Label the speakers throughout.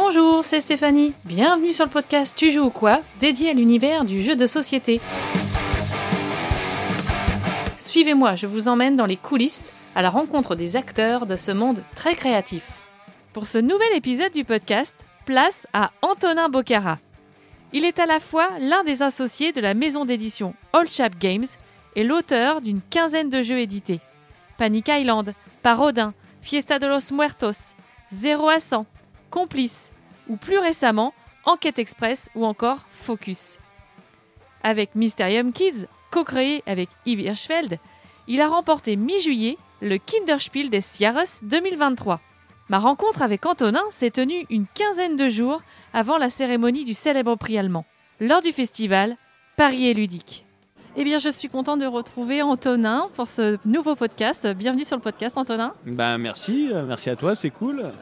Speaker 1: Bonjour, c'est Stéphanie. Bienvenue sur le podcast Tu joues ou quoi dédié à l'univers du jeu de société. Suivez-moi, je vous emmène dans les coulisses à la rencontre des acteurs de ce monde très créatif. Pour ce nouvel épisode du podcast, place à Antonin Bocara. Il est à la fois l'un des associés de la maison d'édition All Chap Games et l'auteur d'une quinzaine de jeux édités. Panic Island, Parodin, Fiesta de los Muertos, 0 à 100, Complice ou plus récemment Enquête Express ou encore Focus. Avec Mysterium Kids, co-créé avec Yves Hirschfeld, il a remporté mi-juillet le Kinderspiel des Jahres 2023. Ma rencontre avec Antonin s'est tenue une quinzaine de jours avant la cérémonie du célèbre prix allemand, lors du festival Paris est ludique. Eh bien, je suis content de retrouver Antonin pour ce nouveau podcast. Bienvenue sur le podcast, Antonin.
Speaker 2: Ben merci, euh, merci à toi, c'est cool.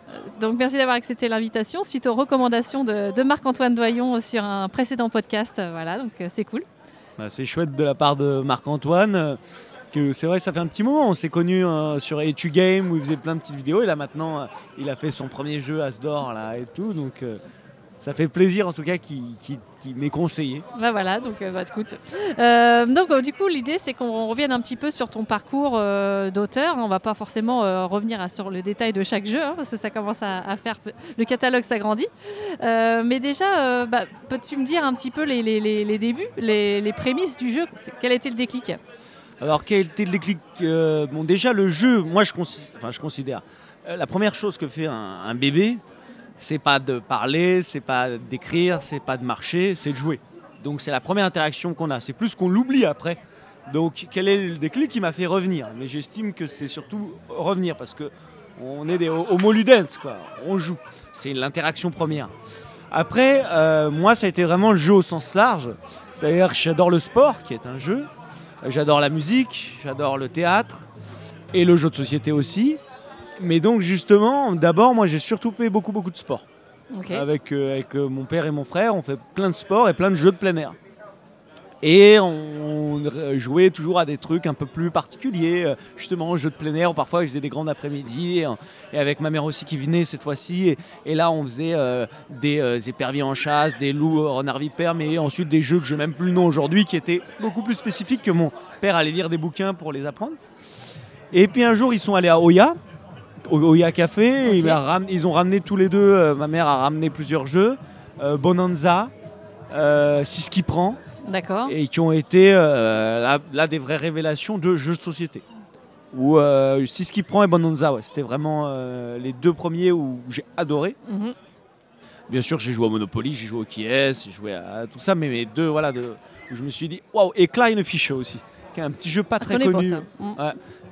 Speaker 1: Donc, merci d'avoir accepté l'invitation suite aux recommandations de, de Marc-Antoine Doyon sur un précédent podcast. Voilà, donc euh, c'est cool.
Speaker 2: Ben, c'est chouette de la part de Marc-Antoine. euh, que c'est vrai, ça fait un petit moment. On s'est connus euh, sur Etu Game où il faisait plein de petites vidéos. Et là maintenant, euh, il a fait son premier jeu Asdor là et tout. Donc euh, ça fait plaisir en tout cas qu'il qu'il- qu'il m'ait conseillé.
Speaker 1: Bah voilà, donc euh, bah, écoute. Euh, donc euh, du coup, l'idée c'est qu'on revienne un petit peu sur ton parcours d'auteur. On va pas forcément revenir à- sur le détail de chaque jeu, hein, parce que ça commence à, à faire le catalogue s'agrandit. Mais déjà, bah, peux-tu me dire un petit peu les, les- les- les débuts, les, prémices du jeu? Quel été le déclic?
Speaker 2: Alors quel était le déclic Bon déjà le jeu, moi je, consi- enfin, je considère, la première chose que fait un, un bébé, c'est pas de parler, c'est pas d'écrire, c'est pas de marcher, c'est de jouer. Donc c'est la première interaction qu'on a. C'est plus qu'on l'oublie après. Donc quel est le déclic qui m'a fait revenir? Mais j'estime que c'est surtout revenir parce que on est des homo ludens quoi. On joue. C'est l'interaction première. Après, euh, moi ça a été vraiment le jeu au sens large. C'est-à-dire que j'adore le sport, qui est un jeu. J'adore la musique, j'adore le théâtre et le jeu de société aussi. Mais donc justement, d'abord, moi j'ai surtout fait beaucoup beaucoup de sport. Avec, euh, avec euh, mon père et mon frère, on fait plein de sports et plein de jeux de plein air. Et on, on jouait toujours à des trucs un peu plus particuliers, euh, justement jeux de plein air. Parfois, je faisais des grands après-midi et, et avec ma mère aussi qui venait cette fois-ci. Et, et là, on faisait euh, des euh, éperviers en chasse, des loups euh, renards vipères, mais ensuite des jeux que je n'ai même plus le nom aujourd'hui, qui étaient beaucoup plus spécifiques que mon père allait lire des bouquins pour les apprendre. Et puis un jour, ils sont allés à Oya, au Oya Café. Ram- ils ont ramené tous les deux, euh, ma mère a ramené plusieurs jeux, euh, Bonanza, euh, C'est ce qui prend,
Speaker 1: D'accord.
Speaker 2: et qui ont été là, là, des vraies révélations de jeux de société. Ou C'est ce qui prend et Bonanza, ouais, c'était vraiment les deux premiers où j'ai adoré.
Speaker 1: Mhm.
Speaker 2: Bien sûr, j'ai joué à Monopoly, j'ai joué au Kies, j'ai joué à tout ça, mais mes deux, voilà, de, où je me suis dit, waouh, et Klein Fischer aussi, qui est un petit jeu pas
Speaker 1: Ah,
Speaker 2: très
Speaker 1: pas
Speaker 2: connu,
Speaker 1: ça. Mhm.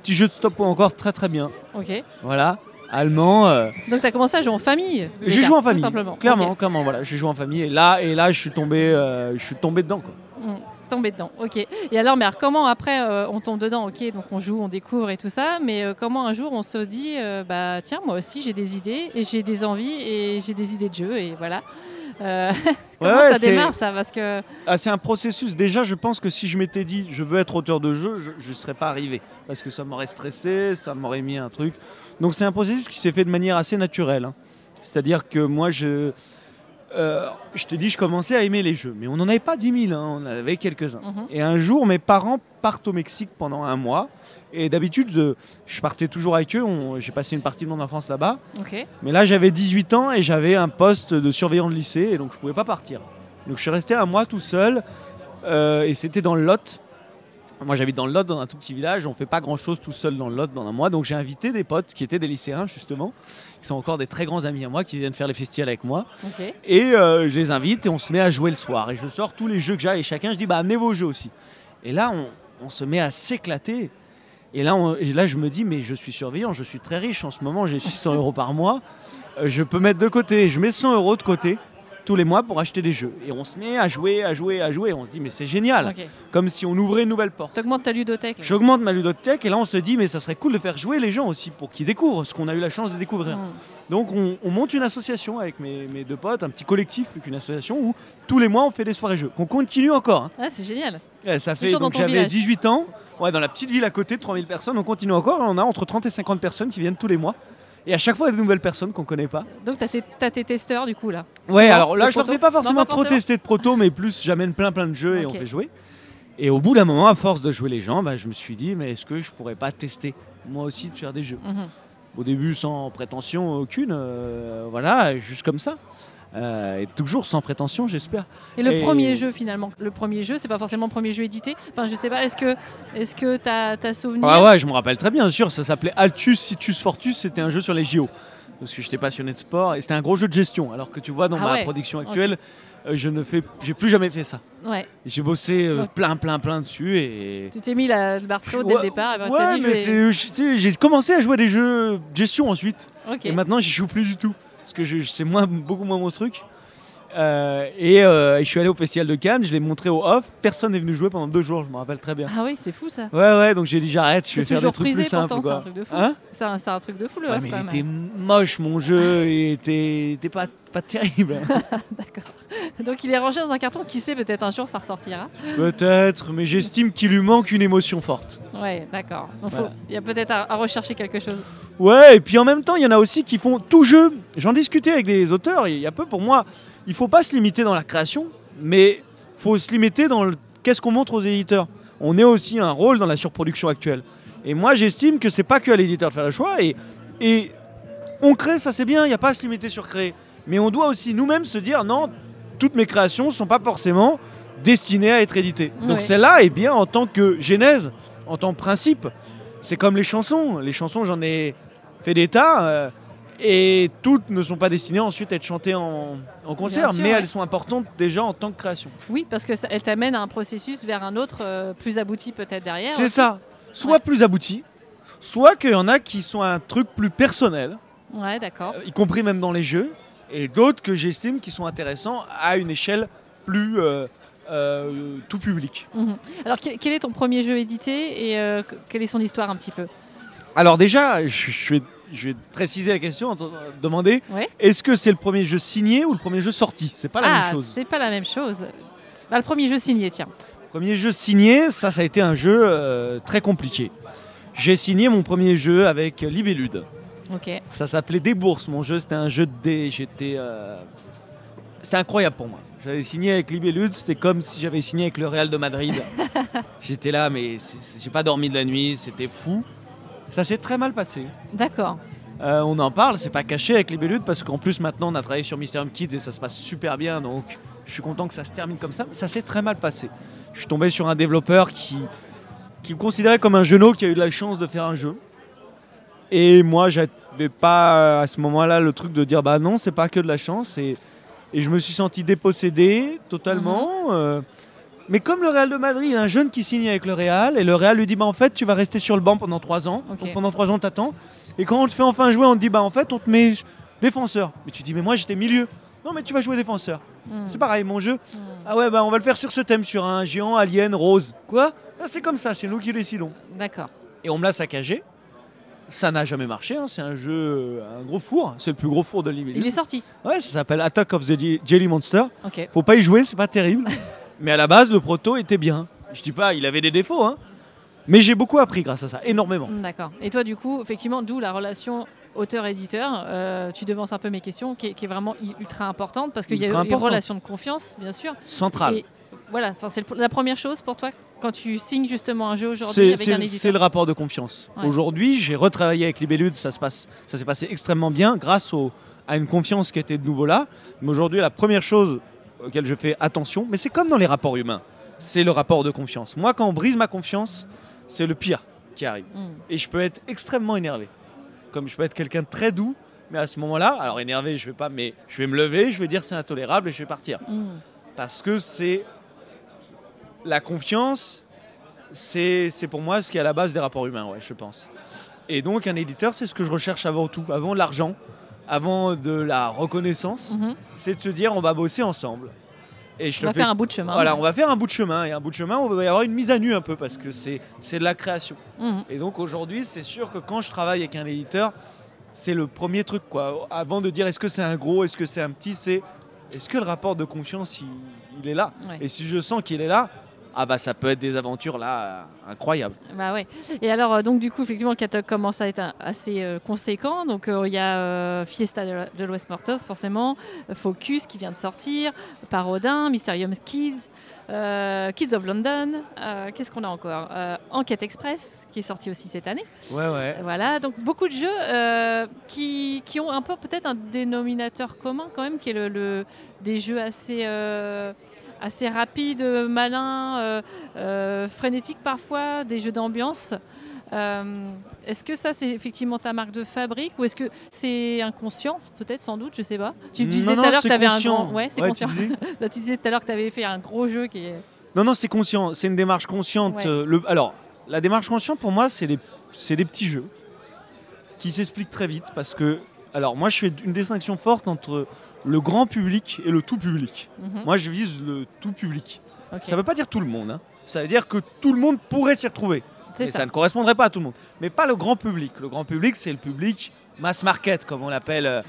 Speaker 2: Petit jeu de stop encore très très bien.
Speaker 1: Ok.
Speaker 2: Voilà, allemand. euh,
Speaker 1: Donc tu as commencé à jouer en famille
Speaker 2: j'ai joué en
Speaker 1: tout
Speaker 2: famille,
Speaker 1: simplement.
Speaker 2: clairement, clairement, voilà, j'ai joué en famille et là et là je suis tombé, euh, je suis tombé dedans quoi.
Speaker 1: Mm, Tomber dedans, ok. Et alors, mais alors, comment après euh, on tombe dedans? Ok, donc on joue, on découvre et tout ça, mais comment un jour on se dit, bah tiens, moi aussi j'ai des idées et j'ai des envies et j'ai des idées de jeu et voilà. Euh, comment
Speaker 2: Ouais,
Speaker 1: ça démarre ça? Parce que
Speaker 2: Ah, c'est un processus. Déjà, je pense que si je m'étais dit je veux être auteur de jeu, je ne serais pas arrivé parce que ça m'aurait stressé, ça m'aurait mis un truc. Donc c'est un processus qui s'est fait de manière assez naturelle. hein. C'est-à-dire que moi je euh, je te dis, je commençais à aimer les jeux, mais on n'en avait pas 10 000, hein, on en avait quelques-uns.
Speaker 1: Mhm.
Speaker 2: Et un jour, mes parents partent au Mexique pendant un mois. Et d'habitude, je, je partais toujours avec eux. J'ai passé une partie de mon enfance là-bas. Mais là, j'avais 18 ans et j'avais un poste de surveillant de lycée. Et donc, je ne pouvais pas partir. Donc, je suis resté un mois tout seul. euh, et c'était dans le Lot. Moi, j'habite dans le Lot, dans un tout petit village. On fait pas grand-chose tout seul dans le Lot pendant un mois. Donc, j'ai invité des potes qui étaient des lycéens, justement. Qui sont encore des très grands amis à moi, qui viennent faire les festivals avec moi. Et euh, je les invite et on se met à jouer le soir. Et je sors tous les jeux que j'ai et chacun, je dis bah amenez vos jeux aussi. Et là, on, on se met à s'éclater. Et là, là, je me dis mais je suis surveillant, je suis très riche. En ce moment, j'ai 600 euros par mois. Euh, je peux mettre de côté, je mets 100 euros de côté tous les mois pour acheter des jeux. Et on se met à jouer, à jouer, à jouer. On se dit mais c'est génial, comme si on ouvrait une nouvelle porte.
Speaker 1: T'augmentes ta ludothèque.
Speaker 2: J'augmente ma ludothèque et là on se dit mais ça serait cool de faire jouer les gens aussi pour qu'ils découvrent ce qu'on a eu la chance de découvrir.
Speaker 1: Mm.
Speaker 2: Donc on, on monte une association avec mes, mes deux potes, un petit collectif plus qu'une association où tous les mois on fait des soirées jeux. Qu'on continue encore. hein.
Speaker 1: Ah, c'est génial.
Speaker 2: Ça fait
Speaker 1: Toujours
Speaker 2: donc j'avais
Speaker 1: village.
Speaker 2: 18 ans, ouais, dans la petite ville à côté de 3000 personnes, on continue encore. On a entre 30 et 50 personnes qui viennent tous les mois Et à chaque fois, il y a de nouvelles personnes qu'on connaît pas.
Speaker 1: Donc, tu as, tes- tes testeurs, du coup, là.
Speaker 2: Ouais, alors là, je
Speaker 1: proto
Speaker 2: fais pas
Speaker 1: Non,
Speaker 2: forcément
Speaker 1: pas
Speaker 2: trop
Speaker 1: forcément.
Speaker 2: tester de proto, mais plus j'amène plein plein de jeux et on fait jouer. Et au bout d'un moment, à force de jouer les gens, bah, je me suis dit, mais est-ce que je pourrais pas tester moi aussi de faire des jeux?
Speaker 1: Mhm.
Speaker 2: Au début, sans prétention aucune, euh, voilà, juste comme ça. Euh, et toujours sans prétention, j'espère.
Speaker 1: Et le
Speaker 2: Et-
Speaker 1: premier jeu, finalement, le premier jeu, c'est pas forcément le premier jeu édité. Enfin, je sais pas, est-ce que est-ce que t'as as souvenir?
Speaker 2: Ouais, ouais, je me rappelle très bien, sûr. Ça s'appelait Altus Situs Fortus. C'était un jeu sur les JO. Parce que j'étais passionné de sport et c'était un gros jeu de gestion. Alors que tu vois, dans
Speaker 1: Ah
Speaker 2: ma
Speaker 1: ouais,
Speaker 2: production actuelle, euh, je ne fais, j'ai plus jamais fait ça.
Speaker 1: Ouais.
Speaker 2: J'ai bossé euh, plein, plein, plein dessus et.
Speaker 1: Tu t'es mis la le barre très haute dès le départ. Ben,
Speaker 2: ouais,
Speaker 1: dit,
Speaker 2: mais j'ai commencé à jouer à des jeux de gestion ensuite.
Speaker 1: Ok.
Speaker 2: Et maintenant, j'y joue plus du tout. Parce que je- c'est moins, beaucoup moins mon truc. Euh, et euh, je suis allé au Festival de Cannes, je l'ai montré au off. Personne n'est venu jouer pendant deux jours, je me rappelle très bien.
Speaker 1: Ah oui, c'est fou ça.
Speaker 2: Ouais, ouais, donc j'ai dit j'arrête, je vais faire des trucs plus simples.
Speaker 1: c'est un truc de fou.
Speaker 2: Hein
Speaker 1: C'est un, truc de fou le
Speaker 2: Ouais,
Speaker 1: off,
Speaker 2: mais
Speaker 1: quand
Speaker 2: il était moche mon jeu, il était, pas, pas terrible.
Speaker 1: D'accord. Donc il est rangé dans un carton. Qui sait, peut-être un jour ça ressortira.
Speaker 2: Peut-être, mais j'estime qu'il lui manque une émotion forte.
Speaker 1: Ouais, d'accord.
Speaker 2: Voilà.
Speaker 1: Il y a peut-être à, à rechercher quelque chose.
Speaker 2: Ouais, et puis en même temps, il y en a aussi qui font tout jeu. J'en discutais avec des auteurs, il y a peu pour moi, il faut pas se limiter dans la création, mais faut se limiter dans le qu'est-ce qu'on montre aux éditeurs. On est aussi un rôle dans la surproduction actuelle. Et moi, j'estime que c'est pas que à l'éditeur de faire le choix et, et on crée, ça c'est bien, il n'y a pas à se limiter sur créer. Mais on doit aussi nous-mêmes se dire non, toutes mes créations sont pas forcément destinées à être éditées.
Speaker 1: Ouais.
Speaker 2: Donc celle-là bien en tant que genèse, en tant que principe. C'est comme les chansons. Les chansons, j'en ai fait des tas. euh, et toutes ne sont pas destinées ensuite à être chantées en, en concert,
Speaker 1: sûr,
Speaker 2: mais
Speaker 1: ouais.
Speaker 2: elles sont importantes déjà en tant que création.
Speaker 1: Oui, parce que ça, elle t'amène à un processus vers un autre euh, plus abouti peut-être derrière.
Speaker 2: C'est ça. Soit
Speaker 1: Ouais.
Speaker 2: plus abouti, soit qu'il y en a qui sont un truc plus personnel,
Speaker 1: Ouais, d'accord.
Speaker 2: euh, y compris même dans les jeux, et d'autres que j'estime qui sont intéressants à une échelle plus euh, euh, tout public.
Speaker 1: Mhm. Alors quel, est ton premier jeu édité et euh, que- quelle est son histoire un petit peu?
Speaker 2: Alors déjà, je, je vais, je vais préciser la question, demander,
Speaker 1: Ouais.
Speaker 2: est-ce que c'est le premier jeu signé ou le premier jeu sorti? C'est pas la
Speaker 1: ah,
Speaker 2: même chose.
Speaker 1: c'est pas la même chose. Bah, le premier jeu signé, tiens.
Speaker 2: Premier jeu signé, ça, ça a été un jeu euh, très compliqué. J'ai signé mon premier jeu avec Libellude.
Speaker 1: Ok.
Speaker 2: Ça s'appelait Des bourses, mon jeu, c'était un jeu de dés. J'étais. euh, C'était incroyable pour moi. J'avais signé avec Libellude, c'était comme si j'avais signé avec le Real de Madrid. J'étais là, mais j'ai pas dormi de la nuit, c'était fou. Ça s'est très mal passé.
Speaker 1: D'accord.
Speaker 2: Euh, on en parle, c'est pas caché avec Libellude parce qu'en plus maintenant on a travaillé sur Mysterium Kids et ça se passe super bien donc je suis content que ça se termine comme ça. Mais ça s'est très mal passé. Je suis tombé sur un développeur qui, qui me considérait comme un genou qui a eu de la chance de faire un jeu. Et moi j'avais pas euh, à ce moment-là le truc de dire bah non c'est pas que de la chance et, et je me suis senti dépossédé totalement. euh, mais comme le Real de Madrid, il y a un jeune qui signe avec le Real et le Real lui dit bah en fait tu vas rester sur le banc pendant trois ans.
Speaker 1: Ok.
Speaker 2: Donc, pendant trois ans t'attends. Et quand on te fait enfin jouer, on te dit bah en fait on te met défenseur. Mais tu dis mais moi j'étais milieu. Non mais tu vas jouer défenseur.
Speaker 1: Mhm.
Speaker 2: C'est pareil mon jeu.
Speaker 1: Mhm.
Speaker 2: Ah ouais bah on va le faire sur ce thème, sur un géant alien rose. Quoi? Ah, C'est comme ça, c'est nous qui décidons.
Speaker 1: D'accord.
Speaker 2: Et on me l'a saccagé. Ça n'a jamais marché, hein. c'est un jeu, un gros four, c'est le plus gros four de l'Ibérie.
Speaker 1: Il est sorti.
Speaker 2: Ouais, ça s'appelle Attack of the Je- Jelly Monster.
Speaker 1: Ok.
Speaker 2: Faut pas y jouer, c'est pas terrible. Mais à la base, le proto était bien. Je dis pas, il avait des défauts, hein. Mais j'ai beaucoup appris grâce à ça, énormément.
Speaker 1: Mm, D'accord. Et toi, du coup, effectivement, d'où la relation auteur-éditeur. euh, tu devances un peu mes questions, qui est, qui est vraiment ultra importante parce qu'il y a une relation de confiance, bien sûr.
Speaker 2: Central.
Speaker 1: Et voilà, c'est la première chose pour toi quand tu signes justement un jeu aujourd'hui
Speaker 2: C'est
Speaker 1: avec
Speaker 2: c'est-
Speaker 1: un
Speaker 2: c'est
Speaker 1: éditeur.
Speaker 2: le rapport de confiance.
Speaker 1: Ouais.
Speaker 2: Aujourd'hui, j'ai retravaillé avec Libellude, ça se passe, ça s'est passé extrêmement bien grâce au- à une confiance qui était de nouveau là. Mais aujourd'hui, la première chose auquel je fais attention, mais c'est comme dans les rapports humains, c'est le rapport de confiance. Moi, quand on brise ma confiance, c'est le pire qui arrive.
Speaker 1: Mm.
Speaker 2: Et je peux être extrêmement énervé. Comme je peux être quelqu'un de très doux, mais à ce moment-là, alors énervé, je vais pas, mais je vais me lever, je vais dire c'est intolérable et je vais partir.
Speaker 1: Mm.
Speaker 2: Parce que c'est la confiance, c'est c'est pour moi ce qui est à la base des rapports humains, ouais, je pense. Et donc un éditeur, c'est ce que je recherche avant tout, avant l'argent, avant de la reconnaissance,
Speaker 1: Mhm.
Speaker 2: c'est de se dire on va bosser ensemble. Et je
Speaker 1: On va
Speaker 2: fais
Speaker 1: faire un bout de chemin.
Speaker 2: voilà, on va faire un bout de chemin. Et un bout de chemin, on va y avoir une mise à nu un peu parce que c'est de la création.
Speaker 1: Mhm.
Speaker 2: Et donc aujourd'hui, c'est sûr que quand je travaille avec un éditeur, c'est le premier truc. quoi. Avant de dire est-ce que c'est un gros, est-ce que c'est un petit, c'est est-ce que le rapport de confiance, il, il est là?
Speaker 1: Ouais.
Speaker 2: Et si je sens qu'il est là, ah bah ça peut être des aventures là euh, incroyables.
Speaker 1: Bah ouais. Et alors, euh, donc du coup, effectivement, le catalogue commence à être un- assez euh, conséquent. Donc euh, il y a euh, Fiesta de, de l'Ouest Mortos, forcément, Focus qui vient de sortir, Parodin, Mysterium Kids, euh, Kids of London. euh, Qu'est-ce qu'on a encore Euh, Enquête Express qui est sorti aussi cette année.
Speaker 2: Ouais ouais.
Speaker 1: Voilà, donc beaucoup de jeux euh, qui, qui ont un peu peut-être un dénominateur commun quand même, qui est le, le- des jeux assez, euh, assez rapides, malins, euh, euh, frénétiques parfois, des jeux d'ambiance. Euh, est-ce que ça c'est effectivement ta marque de fabrique ou est-ce que c'est inconscient peut-être sans doute je sais pas tu disais tout à l'heure que tu avais un grand ouais c'est
Speaker 2: Ouais,
Speaker 1: conscient
Speaker 2: tu disais
Speaker 1: Là, tu disais tout à l'heure que tu avais fait un gros jeu qui est
Speaker 2: Non, non, c'est conscient. C'est une démarche consciente.
Speaker 1: Ouais.
Speaker 2: Euh, le- alors, la démarche consciente, pour moi, c'est des, c'est des petits jeux qui s'expliquent très vite parce que, alors, moi, je fais une distinction forte entre le grand public et le tout public.
Speaker 1: Mhm.
Speaker 2: Moi, je vise le tout public. Ça ne veut pas dire tout le monde. hein. Ça veut dire que tout le monde pourrait s'y retrouver. Mais ça.
Speaker 1: ça
Speaker 2: ne correspondrait pas à tout le monde. Mais pas le grand public. Le grand public, c'est le public mass market, comme on l'appelle. euh,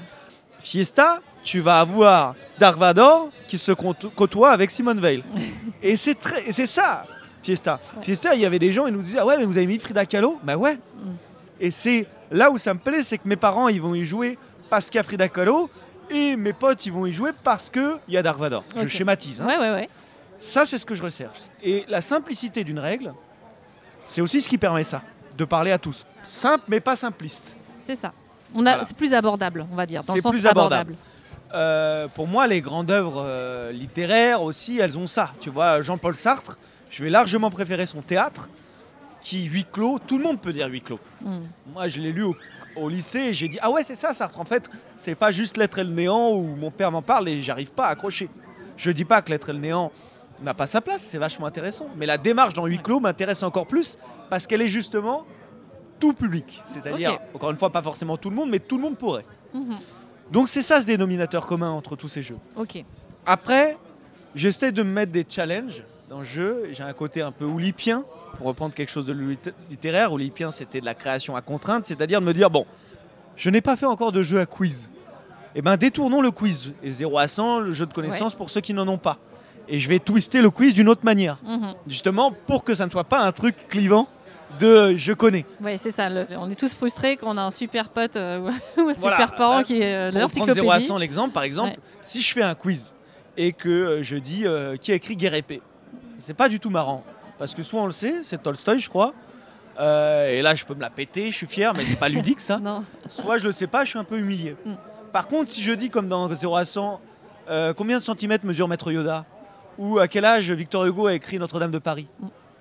Speaker 2: Fiesta, tu vas avoir Dark Vador qui se côto- côtoie avec Simone Veil. et c'est très, et c'est ça, Fiesta.
Speaker 1: Ouais.
Speaker 2: Fiesta, il y avait des gens, ils nous disaient, ah ouais, mais vous avez mis Frida Kahlo? Bah ouais.
Speaker 1: Mm.
Speaker 2: Et c'est là où ça me plaît, c'est que mes parents, ils vont y jouer parce qu'il y a Frida Kahlo. Et mes potes, ils vont y jouer parce qu'il y a Dark Vador. Je schématise. hein.
Speaker 1: ouais ouais ouais
Speaker 2: Ça, c'est ce que je recherche. Et la simplicité d'une règle, c'est aussi ce qui permet ça, de parler à tous. Simple, mais pas simpliste.
Speaker 1: c'est ça on a
Speaker 2: Voilà.
Speaker 1: c'est plus abordable on va dire dans le
Speaker 2: C'est
Speaker 1: sens
Speaker 2: plus abordable. Euh, pour moi, les grandes œuvres euh, littéraires aussi, elles ont ça. Tu vois, Jean-Paul Sartre, je vais largement préférer son théâtre, qui huis clos. Tout le monde peut dire huis clos.
Speaker 1: Mm.
Speaker 2: Moi, je l'ai lu au, au lycée j'ai dit ah ouais, c'est ça, Sartre. En fait, c'est pas juste l'être et le néant où mon père m'en parle et j'arrive pas à accrocher. Je dis pas que l'être et le néant n'a pas sa place, c'est vachement intéressant. Mais la démarche dans huis clos m'intéresse encore plus parce qu'elle est justement tout public. C'est-à-dire, encore une fois, pas forcément tout le monde, mais tout le monde pourrait.
Speaker 1: Mhm.
Speaker 2: Donc c'est ça ce dénominateur commun entre tous ces jeux.
Speaker 1: ok
Speaker 2: Après, j'essaie de me mettre des challenges dans le jeu. J'ai un côté un peu oulipien, pour reprendre quelque chose de lit- littéraire. Oulipien, c'était de la création à contrainte, c'est-à-dire de me dire, bon, je n'ai pas fait encore de jeu à quiz. Eh bien, détournons le quiz. Et 0 à 100, le jeu de connaissances pour ceux qui n'en ont pas. Et je vais twister le quiz d'une autre manière.
Speaker 1: Mhm.
Speaker 2: Justement, pour que ça ne soit pas un truc clivant de je connais.
Speaker 1: Oui, c'est ça. le- on est tous frustrés quand on a un super pote euh, ou un
Speaker 2: Voilà.
Speaker 1: super parent
Speaker 2: Bah,
Speaker 1: qui est euh,
Speaker 2: Pour prendre 0 à
Speaker 1: l'encyclopédie.
Speaker 2: 100 l'exemple, par exemple,
Speaker 1: Ouais.
Speaker 2: si je fais un quiz et que euh, je dis euh, qui a écrit Guerre épée, c'est pas du tout marrant. Parce que soit on le sait, c'est Tolstoy, je crois. euh, et là, je peux me la péter, je suis fier, mais c'est pas ludique ça.
Speaker 1: Non.
Speaker 2: Soit je le sais pas, je suis un peu humilié.
Speaker 1: Mm.
Speaker 2: Par contre, si je dis comme dans 0 à 100, euh, combien de centimètres mesure Maître Yoda? Ou à quel âge Victor Hugo a écrit Notre-Dame de Paris?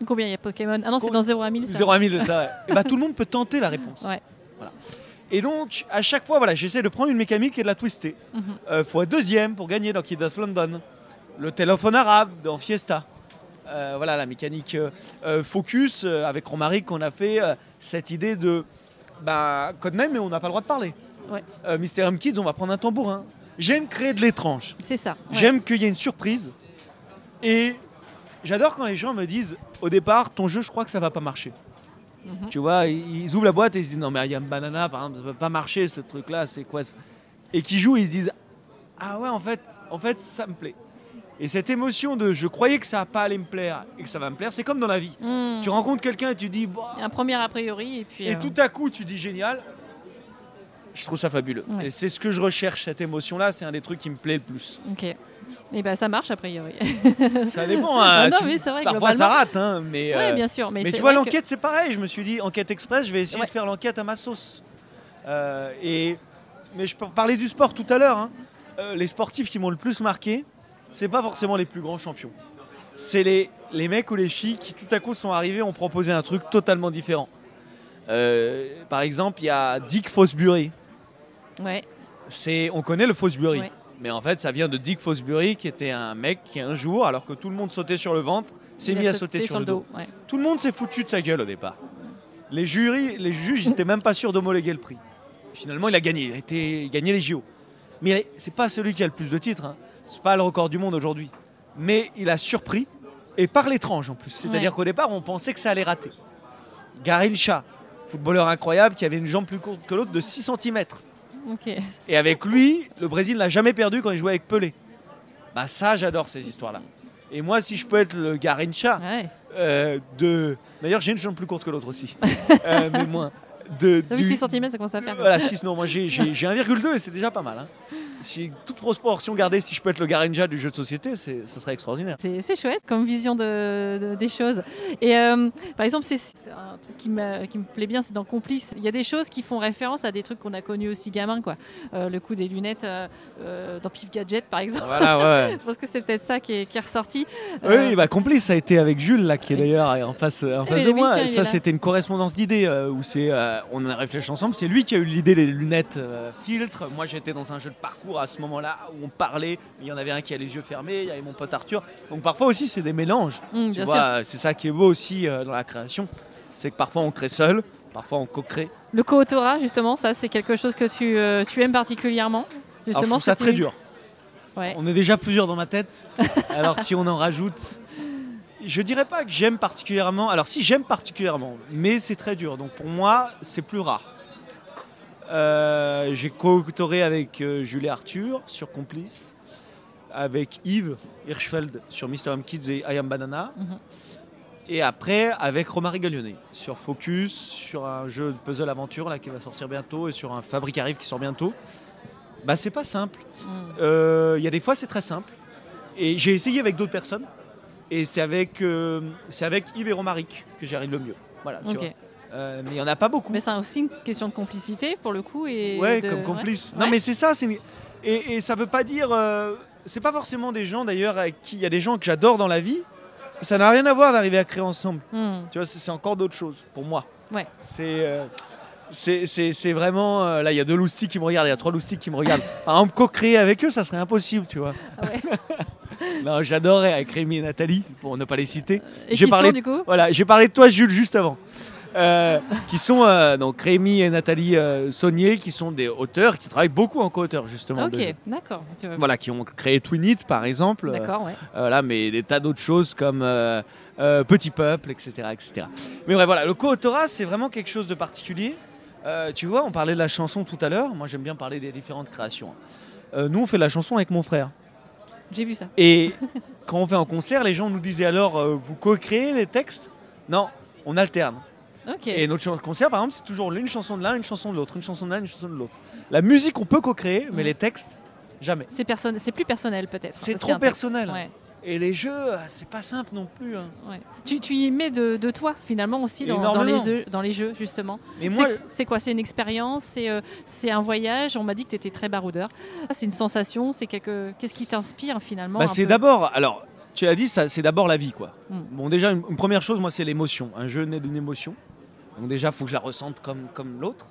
Speaker 1: Combien il y a Pokémon? Ah non, c'est dans 0 à 1000. ça.
Speaker 2: 0 à 1000, ça, ouais. Et bah, tout le monde peut tenter la réponse.
Speaker 1: Ouais.
Speaker 2: Voilà. Et donc, à chaque fois, voilà, j'essaie de prendre une mécanique et de la twister.
Speaker 1: Mhm.
Speaker 2: Euh, faut être deuxième pour gagner dans Kid of London. Le téléphone arabe dans Fiesta. Euh, voilà la mécanique euh, euh, focus avec Romaric qu'on a fait cette idée de bah, codename mais on n'a pas le droit de parler.
Speaker 1: Ouais.
Speaker 2: Mysterium Kids on va prendre un tambourin. J'aime créer de l'étrange.
Speaker 1: C'est ça. ouais.
Speaker 2: J'aime qu'il y ait une surprise. Et j'adore quand les gens me disent au départ ton jeu je crois que ça va pas marcher.
Speaker 1: Mhm.
Speaker 2: Tu vois, ils ouvrent la boîte et ils se disent non mais il y a une banana par exemple, ça va pas marcher ce truc là, c'est quoi ça Et qui jouent, ils se disent ah ouais en fait, en fait ça me plaît. Et cette émotion de je croyais que ça va pas aller me plaire et que ça va me plaire, c'est comme dans la vie.
Speaker 1: Mhm.
Speaker 2: Tu rencontres quelqu'un et tu dis Bah,
Speaker 1: Un premier a priori et puis.
Speaker 2: et
Speaker 1: euh,
Speaker 2: tout à coup tu dis génial. Je trouve ça fabuleux.
Speaker 1: Ouais.
Speaker 2: Et c'est ce que je recherche cette émotion là, c'est un des trucs qui me plaît le plus.
Speaker 1: Ok. Et ben ça marche a priori.
Speaker 2: Ça dépend. hein,
Speaker 1: Ah non, c'est vrai,
Speaker 2: Parfois ça rate, hein, mais. Euh,
Speaker 1: bien sûr. Mais,
Speaker 2: tu vois,
Speaker 1: que-
Speaker 2: l'enquête, c'est pareil. Je me suis dit, enquête express, je vais essayer
Speaker 1: Ouais.
Speaker 2: de faire l'enquête à ma sauce. Euh, et, mais je parler du sport tout à l'heure. hein. Euh, les sportifs qui m'ont le plus marqué, c'est pas forcément les plus grands champions. C'est les, les mecs ou les filles qui tout à coup sont arrivés, ont proposé un truc totalement différent. Euh, par exemple, il y a Dick Fosbury.
Speaker 1: Ouais.
Speaker 2: C'est, on connaît le Fosbury.
Speaker 1: Ouais.
Speaker 2: Mais en fait, ça vient de Dick Fosbury, qui était un mec qui, un jour, alors que tout le monde sautait sur le ventre, s'est mis à sauter sur, le dos.
Speaker 1: Ouais.
Speaker 2: Tout le monde s'est foutu de sa gueule au départ. Les jurys, les juges, ils n'étaient même pas sûrs d'homologuer le prix. Finalement, il a gagné. Il a été gagné les JO. Mais c'est pas celui qui a le plus de titres. Hein. C'est pas le record du monde aujourd'hui. Mais il a surpris et par l'étrange en plus. C'est-à-dire
Speaker 1: Ouais.
Speaker 2: qu'au départ, on pensait que ça allait rater. Garincha, footballeur incroyable qui avait une jambe plus courte que l'autre de 6 cm. Et avec lui, le Brésil n'a jamais perdu quand il jouait avec Pelé. Bah ça, j'adore ces histoires-là. Et moi, si je peux être le Garincha
Speaker 1: Ouais.
Speaker 2: euh, de. D'ailleurs, j'ai une jambe plus courte que l'autre aussi. Euh, mais moins. De, du-
Speaker 1: 6 cm, ça commence à faire.
Speaker 2: Voilà, 6, non, moi j'ai j'ai- j'ai 1,2 et c'est déjà pas mal. Hein. Si toute proportion gardée, si je peux être le Garinja du jeu de société, ce serait extraordinaire.
Speaker 1: C'est chouette comme vision de, de- des choses. Et euh, par exemple, c'est un truc qui me, qui me plaît bien, c'est dans Complice. Il y a des choses qui font référence à des trucs qu'on a connus aussi gamin. Quoi. Euh, le coup des lunettes euh, dans Pif Gadget, par exemple.
Speaker 2: Voilà, ouais.
Speaker 1: Je pense que c'est peut-être ça qui est, qui est ressorti.
Speaker 2: Oui, bah complice, ça a été avec Jules, là, qui est d'ailleurs en face, en face
Speaker 1: mais
Speaker 2: de
Speaker 1: oui,
Speaker 2: moi.
Speaker 1: tiens,
Speaker 2: ça, c'était une correspondance d'idées où c'est, euh, on a réfléchi ensemble. C'est lui qui a eu l'idée des lunettes euh, filtres. Moi, j'étais dans un jeu de parcours à ce moment-là où on parlait. Il y en avait un qui a les yeux fermés, il y avait mon pote Arthur. Donc parfois aussi, c'est des mélanges. Tu vois, euh, c'est ça qui est beau aussi euh, dans la création. C'est que parfois on crée seul, parfois on co-crée.
Speaker 1: Le co-autorat, justement, ça, c'est quelque chose que tu, tu aimes particulièrement?
Speaker 2: Alors, je
Speaker 1: Justement,
Speaker 2: trouve ça très dur.
Speaker 1: Ouais.
Speaker 2: On est déjà plusieurs dans ma tête. Alors si on en rajoute, je dirais pas que j'aime particulièrement. Alors si j'aime particulièrement, mais c'est très dur. Donc pour moi, c'est plus rare. Euh, J'ai co-autoré avec euh, Julie Arthur sur Complice, avec Yves Hirschfeld sur Mr. Home Kids et I Am Banana.
Speaker 1: Mhm.
Speaker 2: Et après, avec Romaric Gallionnet sur Focus, sur un jeu de puzzle aventure là, qui va sortir bientôt et sur un Fabric Arrive qui sort bientôt. Bah, c'est pas simple.
Speaker 1: Hum.
Speaker 2: Euh, Il y a des fois, c'est très simple. Et j'ai essayé avec d'autres personnes. Et c'est avec, euh, c'est avec Yves et Romaric que j'arrive le mieux. Voilà, tu
Speaker 1: Ok.
Speaker 2: vois. Euh, mais il n'y en a pas beaucoup.
Speaker 1: Mais c'est aussi une question de complicité, pour le coup. Et
Speaker 2: ouais,
Speaker 1: de-
Speaker 2: comme complice.
Speaker 1: Ouais.
Speaker 2: Non,
Speaker 1: Ouais.
Speaker 2: mais c'est ça. c'est Et, et ça veut pas dire. euh, C'est pas forcément des gens d'ailleurs avec qui il y a des gens que j'adore dans la vie. Ça n'a rien à voir d'arriver à créer ensemble.
Speaker 1: Hum.
Speaker 2: Tu vois, c'est encore d'autres choses pour moi.
Speaker 1: Ouais.
Speaker 2: C'est. euh, c'est vraiment. euh, là, il y a deux loustiques qui me regardent, il y a trois loustiques qui me regardent. Par exemple, co-créer avec eux, ça serait impossible, tu vois.
Speaker 1: Ah ouais.
Speaker 2: non, j'adorais avec Rémi et Nathalie, pour ne pas les citer.
Speaker 1: Et
Speaker 2: J'ai parlé-
Speaker 1: sont, du coup
Speaker 2: Voilà, j'ai parlé de toi, Jules, juste avant. Euh, qui sont euh, donc Rémi et Nathalie euh, Saunier, qui sont des auteurs qui travaillent beaucoup en co-auteur, justement.
Speaker 1: Ok, d'accord.
Speaker 2: Voilà, qui ont créé Twin It, par exemple. Euh,
Speaker 1: D'accord, ouais.
Speaker 2: voilà, mais des tas d'autres choses comme euh, euh, Petit Peuple, etc., etc. Mais bref, voilà, le co-autorat, c'est vraiment quelque chose de particulier. Euh, tu vois, on parlait de la chanson tout à l'heure. Moi, j'aime bien parler des différentes créations. Euh, nous, on fait de la chanson avec mon frère.
Speaker 1: J'ai vu ça.
Speaker 2: Et quand on fait un concert, les gens nous disaient alors, euh, vous co-créez les textes? Non, on alterne.
Speaker 1: Ok.
Speaker 2: Et notre concert, par exemple, c'est toujours une chanson de l'un, une chanson de l'autre, une chanson de l'un, une chanson de l'autre. La musique, on peut co-créer, mais
Speaker 1: Mm.
Speaker 2: les textes, jamais.
Speaker 1: C'est plus personnel peut-être.
Speaker 2: C'est trop personnel.
Speaker 1: Ouais,
Speaker 2: Et les jeux, euh, c'est pas simple non plus. hein.
Speaker 1: ouais. Tu, tu y mets de, de toi finalement aussi dans, dans les dans les jeux justement.
Speaker 2: Mais
Speaker 1: C'est-
Speaker 2: moi,
Speaker 1: c'est quoi? C'est une expérience C'est euh, c'est un voyage? On m'a dit que tu étais très baroudeur. Ah, C'est une sensation C'est quelque... Qu'est-ce qui t'inspire finalement
Speaker 2: bah, c'est d'abord, alors, tu as dit, c'est d'abord la vie, quoi.
Speaker 1: Mm.
Speaker 2: Bon, déjà, une, une première chose, moi, c'est l'émotion. Un jeu naît d'une émotion. Donc déjà, il faut que je la ressente comme, comme l'autre.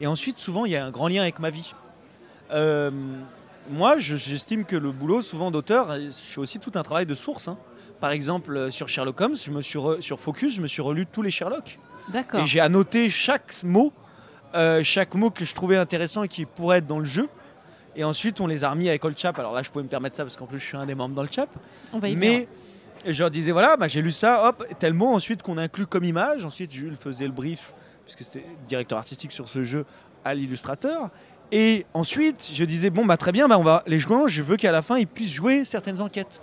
Speaker 2: Et ensuite, souvent, il y a un grand lien avec ma vie. Euh, moi, je- j'estime que le boulot, souvent d'auteur, c'est aussi tout un travail de source. hein. Par exemple, euh, sur Sherlock Holmes, je me suis re- sur Focus, je me suis relu tous les Sherlock.
Speaker 1: D'accord.
Speaker 2: Et j'ai annoté chaque mot, euh, chaque mot que je trouvais intéressant et qui pourrait être dans le jeu. Et ensuite, on les a remis avec Old Chap. Alors là, je pouvais me permettre ça parce qu'en plus, je suis un des membres dans le Chap.
Speaker 1: On va y venir.
Speaker 2: Mais je leur disais, voilà, bah, j'ai lu ça, hop, tel mot ensuite qu'on inclut comme image. Ensuite, Jules faisait le brief, puisque c'était directeur artistique sur ce jeu, à l'illustrateur. Et ensuite, je disais, bon, bah, très bien, bah, on va, les joueurs, je veux qu'à la fin, ils puissent jouer certaines enquêtes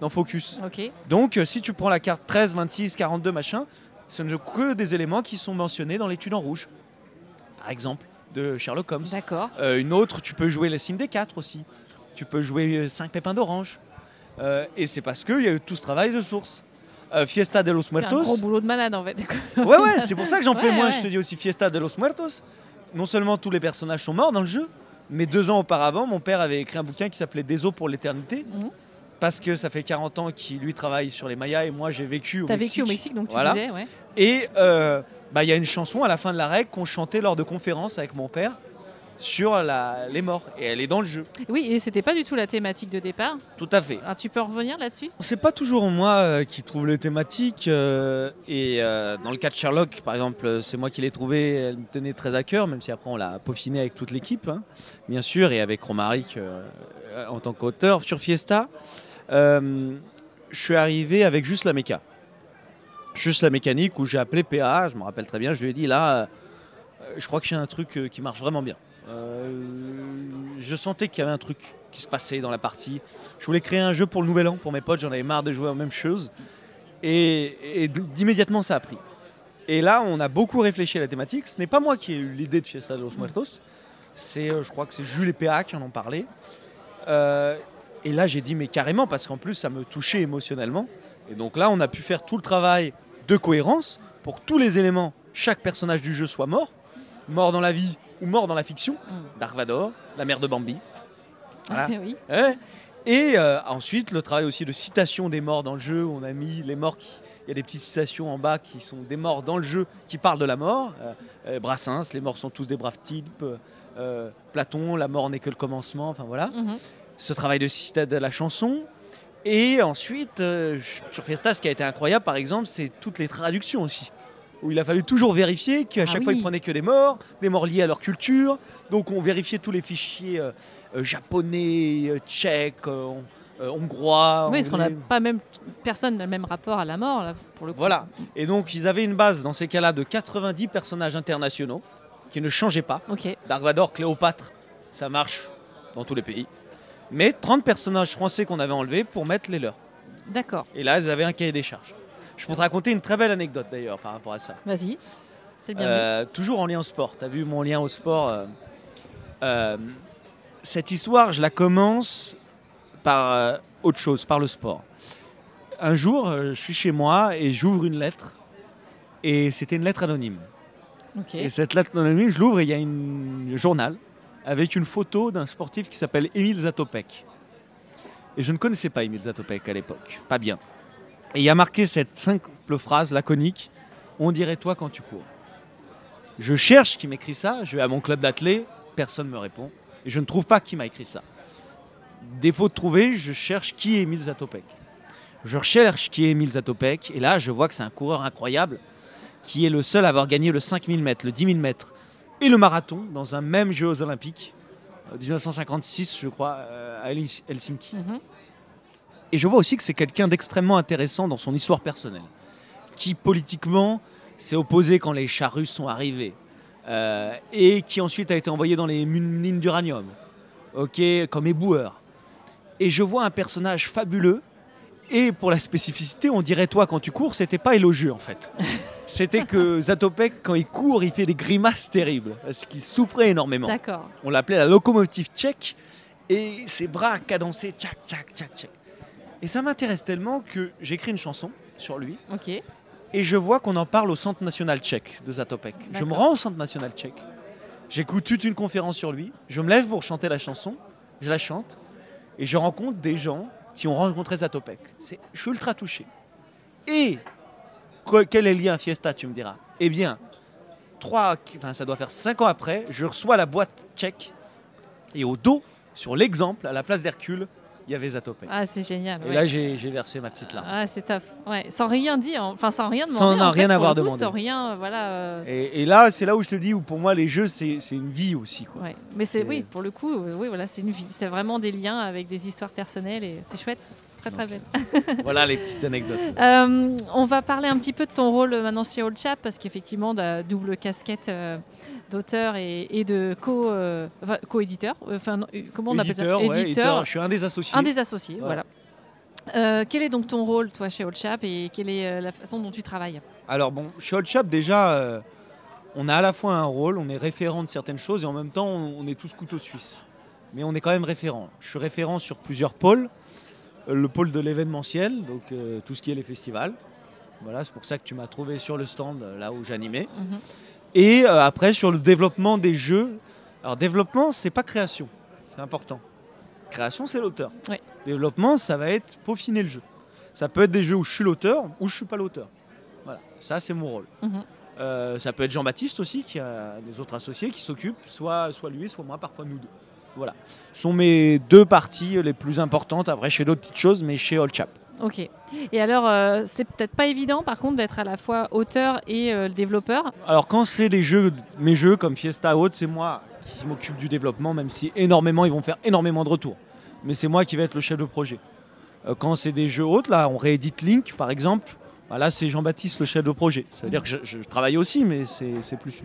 Speaker 2: dans Focus. Donc, euh, si tu prends la carte 13, 26, 42, machin, ce ne sont que des éléments qui sont mentionnés dans l'étude en rouge. Par exemple, de Sherlock Holmes.
Speaker 1: D'accord.
Speaker 2: Euh, une autre, tu peux jouer la signe des 4 aussi. Tu peux jouer 5 pépins d'orange. Euh, et c'est parce qu'il y a eu tout ce travail de source. Euh, Fiesta de los
Speaker 1: C'est un gros
Speaker 2: Muertos.
Speaker 1: boulot de malade en fait.
Speaker 2: Ouais, ouais, c'est pour ça que j'en fais moins.
Speaker 1: ouais.
Speaker 2: Je te dis aussi Fiesta de los Muertos. Non seulement tous les personnages sont morts dans le jeu, mais deux ans auparavant, mon père avait écrit un bouquin qui s'appelait Des eaux pour l'éternité.
Speaker 1: Mhm.
Speaker 2: Parce que ça fait 40 ans qu'il lui travaille sur les Mayas et moi j'ai vécu au
Speaker 1: T'as
Speaker 2: Mexique.
Speaker 1: vécu au Mexique donc tu
Speaker 2: Voilà.
Speaker 1: disais, ouais.
Speaker 2: Et euh, bah, il y a une chanson à la fin de la règle qu'on chantait lors de conférences avec mon père sur la- les morts. Et elle est dans le jeu.
Speaker 1: Oui, et c'était pas du tout la thématique de départ.
Speaker 2: Tout à fait.
Speaker 1: Ah, tu peux revenir là-dessus?
Speaker 2: C'est pas toujours moi euh, qui trouve les thématiques. euh, et euh, dans le cas de Sherlock, par exemple, c'est moi qui l'ai trouvé. Elle me tenait très à cœur, même si après on l'a peaufiné avec toute l'équipe, hein, bien sûr, et avec Romaric en tant qu'auteur. Sur Fiesta, je suis arrivé avec juste la méca. Juste la mécanique où j'ai appelé PA, je me rappelle très bien, je lui ai dit là, je crois que j'ai un truc qui marche vraiment bien. Euh, je sentais qu'il y avait un truc qui se passait dans la partie. Je voulais créer un jeu pour le nouvel an, pour mes potes, j'en avais marre de jouer aux mêmes choses. Et, et d'immédiatement, ça a pris. Et là, on a beaucoup réfléchi à la thématique. Ce n'est pas moi qui ai eu l'idée de Fiesta de los Muertos. C'est, euh, je crois que c'est Jules et PA qui en ont parlé. Euh, et là, j'ai dit, mais carrément, parce qu'en plus, ça me touchait émotionnellement. Et donc là, on a pu faire tout le travail de cohérence pour que tous les éléments, chaque personnage du jeu soit mort. Mort dans la vie ou mort dans la fiction.
Speaker 1: Mm.
Speaker 2: Dark Vador, la mère de Bambi. Voilà.
Speaker 1: oui.
Speaker 2: Ouais. Et euh, ensuite, le travail aussi de citation des morts dans le jeu. On a mis les morts qui. Il y a des petites citations en bas qui sont des morts dans le jeu qui parlent de la mort. Euh, euh, Brassens, les morts sont tous des braves types. Euh, Platon, la mort n'est que le commencement. Enfin voilà.
Speaker 1: Mhm.
Speaker 2: Ce travail de cité de la chanson. Et ensuite, sur Fiesta, ce qui a été incroyable, par exemple, c'est toutes les traductions aussi. Où il a fallu toujours vérifier qu'à
Speaker 1: Ah
Speaker 2: chaque fois, ils prenaient que des morts, des morts liés à leur culture. Donc, on vérifiait tous les fichiers euh, euh, japonais, euh, tchèques, hongrois.
Speaker 1: Oui, parce qu'on n'a pas même personne n'a le même rapport à la mort là, pour le coup.
Speaker 2: Voilà. Et donc, ils avaient une base, dans ces cas-là, de 90 personnages internationaux qui ne changeaient pas.
Speaker 1: Ok.
Speaker 2: Dark Vador, Cléopâtre, ça marche dans tous les pays. Mais 30 personnages français qu'on avait enlevés pour mettre les leurs.
Speaker 1: D'accord.
Speaker 2: Et là, ils avaient un cahier des charges. Je peux te raconter une très belle anecdote d'ailleurs par rapport à ça.
Speaker 1: Vas-y. C'est bien.
Speaker 2: Euh, toujours en lien au sport. Tu as vu mon lien au sport euh, euh, Cette histoire, je la commence par euh, autre chose, par le sport. Un jour, je suis chez moi et j'ouvre une lettre. Et c'était une lettre anonyme.
Speaker 1: vu. Ok.
Speaker 2: Et cette lettre anonyme, je l'ouvre et il y a une- un journal avec une photo d'un sportif qui s'appelle Émile Zatopek. Et je ne connaissais pas Émile Zatopek à l'époque, pas bien. Et il y a marqué cette simple phrase laconique On dirait toi quand tu cours. Je cherche qui m'écrit ça, je vais à mon club d'athlètes, personne ne me répond. Et je ne trouve pas qui m'a écrit ça. Défaut de trouver, je cherche qui est Émile Zatopek. Je recherche qui est Émile Zatopek, et là je vois que c'est un coureur incroyable qui est le seul à avoir gagné le 5000 mètres, le 10 000 mètres et le marathon dans un même Jeux olympiques, euh, 1956 je crois, euh, à Hels- Helsinki.
Speaker 1: Mhm.
Speaker 2: Et je vois aussi que c'est quelqu'un d'extrêmement intéressant dans son histoire personnelle, qui politiquement s'est opposé quand les chars russes sont arrivés, euh, et qui ensuite a été envoyé dans les mines d'uranium, ok, comme éboueur. Et je vois un personnage fabuleux, et pour la spécificité, on dirait toi quand tu cours, c'était pas élogieux en fait. C'était que Zatopek, quand il court, il fait des grimaces terribles, parce qu'il souffrait énormément.
Speaker 1: D'accord.
Speaker 2: On l'appelait la locomotive tchèque et ses bras cadencés tchac tchac tchac tchac. Et ça m'intéresse tellement que j'écris une chanson sur lui
Speaker 1: Ok.
Speaker 2: et je vois qu'on en parle au Centre national tchèque de Zatopek. Je me rends au Centre national tchèque, j'écoute toute une conférence sur lui, je me lève pour chanter la chanson, je la chante et je rencontre des gens qui ont rencontré Zatopek. C'est- Je suis ultra touché. Et quoi- quel est le lien Fiesta, tu me diras Eh bien, trois, enfin, ça doit faire cinq ans après, je reçois la boîte tchèque et au dos, sur l'exemple, à la place d'Hercule, il y avait Zatopek.
Speaker 1: Ah, c'est génial.
Speaker 2: et
Speaker 1: ouais.
Speaker 2: là, j'ai versé ma petite larme.
Speaker 1: Ah, c'est top. Ouais, sans rien dire, enfin sans rien
Speaker 2: Sans
Speaker 1: demander.
Speaker 2: en rien
Speaker 1: fait,
Speaker 2: avoir
Speaker 1: coup,
Speaker 2: demandé.
Speaker 1: Sans rien, voilà. euh,
Speaker 2: Et, et là, c'est là où je te dis, où pour moi, les jeux, c'est c'est une vie aussi. Quoi.
Speaker 1: Ouais. Mais c'est
Speaker 2: C'est-
Speaker 1: oui, pour le coup, euh, oui, voilà, c'est une vie. C'est vraiment des liens avec des histoires personnelles et c'est chouette. Très très belle.
Speaker 2: voilà les petites anecdotes.
Speaker 1: Euh, on va parler un petit peu de ton rôle euh, maintenant chez Old Chap parce qu'effectivement, tu as double casquette euh, d'auteur et, et de co, euh, enfin, co-éditeur. Enfin, comment on appelle ça?
Speaker 2: Éditeur, ouais, éditeur, je suis un des associés.
Speaker 1: Un des associés,
Speaker 2: Voilà.
Speaker 1: voilà. Quel est donc ton rôle, toi, chez Old Chap et quelle est la façon dont tu travailles?
Speaker 2: Alors bon, chez Old Chap, déjà, on a à la fois un rôle, on est référent de certaines choses et en même temps, on, on est tous couteaux suisses. Mais on est quand même référent. Je suis référent sur plusieurs pôles. Le pôle de l'événementiel, donc euh, tout ce qui est les festivals. Voilà, c'est pour ça que tu m'as trouvé sur le stand euh, là où j'animais.
Speaker 1: Mhm.
Speaker 2: Et euh, après, sur le développement des jeux. Alors, développement, c'est pas création. C'est important. Création, c'est l'auteur. Développement, ça va être peaufiner le jeu. Ça peut être des jeux où je suis l'auteur ou je suis pas l'auteur. Voilà, ça, c'est mon rôle.
Speaker 1: Mhm.
Speaker 2: Euh, ça peut être Jean-Baptiste aussi, qui a des autres associés qui s'occupent, soit, soit lui, soit moi, parfois nous deux. Voilà. Ce sont mes deux parties les plus importantes. Après, je fais d'autres petites choses, mais chez All Chap.
Speaker 1: Ok. Et alors, euh, c'est peut-être pas évident, par contre, d'être à la fois auteur et euh, développeur.
Speaker 2: Alors quand c'est des jeux, mes jeux comme Fiesta ou autres, c'est moi qui m'occupe du développement, même si énormément, ils vont faire énormément de retours. Mais c'est moi qui vais être le chef de projet. Euh, quand c'est des jeux autres, là, on réédite Link par exemple, là c'est Jean-Baptiste le chef de projet. Ça veut dire que je, je travaille aussi, mais c'est plus.